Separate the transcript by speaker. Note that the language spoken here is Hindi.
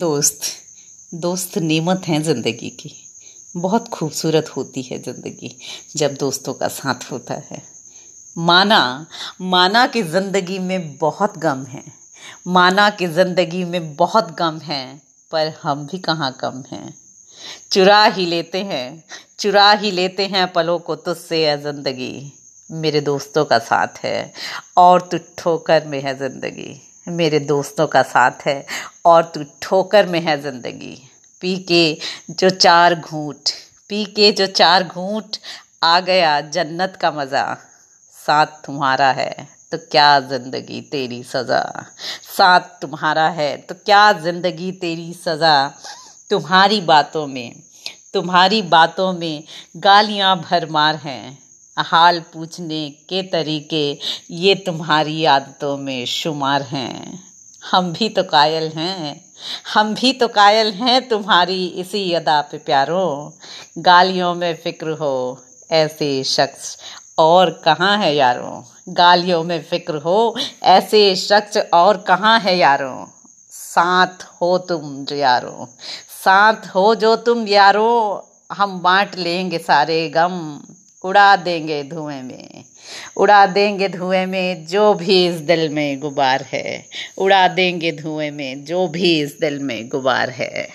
Speaker 1: दोस्त दोस्त नेमत हैं ज़िंदगी की। बहुत खूबसूरत होती है ज़िंदगी जब दोस्तों का साथ होता है। माना माना कि ज़िंदगी में बहुत गम है। माना कि ज़िंदगी में बहुत गम है, पर हम भी कहाँ कम हैं? चुरा ही लेते हैं, चुरा ही लेते हैं पलों को तुझसे है ज़िंदगी। मेरे दोस्तों का साथ है, और तू ठोकर में है ज़िंदगी। मेरे दोस्तों का साथ है और तू ठोकर में है ज़िंदगी। पी के जो चार घूट पी के जो चार घूट, आ गया जन्नत का मज़ा। साथ तुम्हारा है तो क्या ज़िंदगी तेरी सज़ा? साथ तुम्हारा है तो क्या ज़िंदगी तेरी सज़ा? तुम्हारी बातों में, तुम्हारी बातों में गालियाँ भरमार हैं। हाल पूछने के तरीके ये तुम्हारी आदतों में शुमार हैं। हम भी तो कायल हैं। हम भी तो कायल हैं तुम्हारी इसी अदा पे प्यारों। गालियों में फ़िक्र हो ऐसे शख्स और कहाँ है यारों? गालियों में फ़िक्र हो ऐसे शख्स और कहाँ है यारों? साथ हो तुम जो यारों। साथ हो जो तुम यारों। हम बांट लेंगे सारे गम। उड़ा देंगे धुएँ में। उड़ा देंगे धुएँ में जो भी इस दिल में गुबार है। उड़ा देंगे धुएँ में जो भी इस दिल में गुबार है।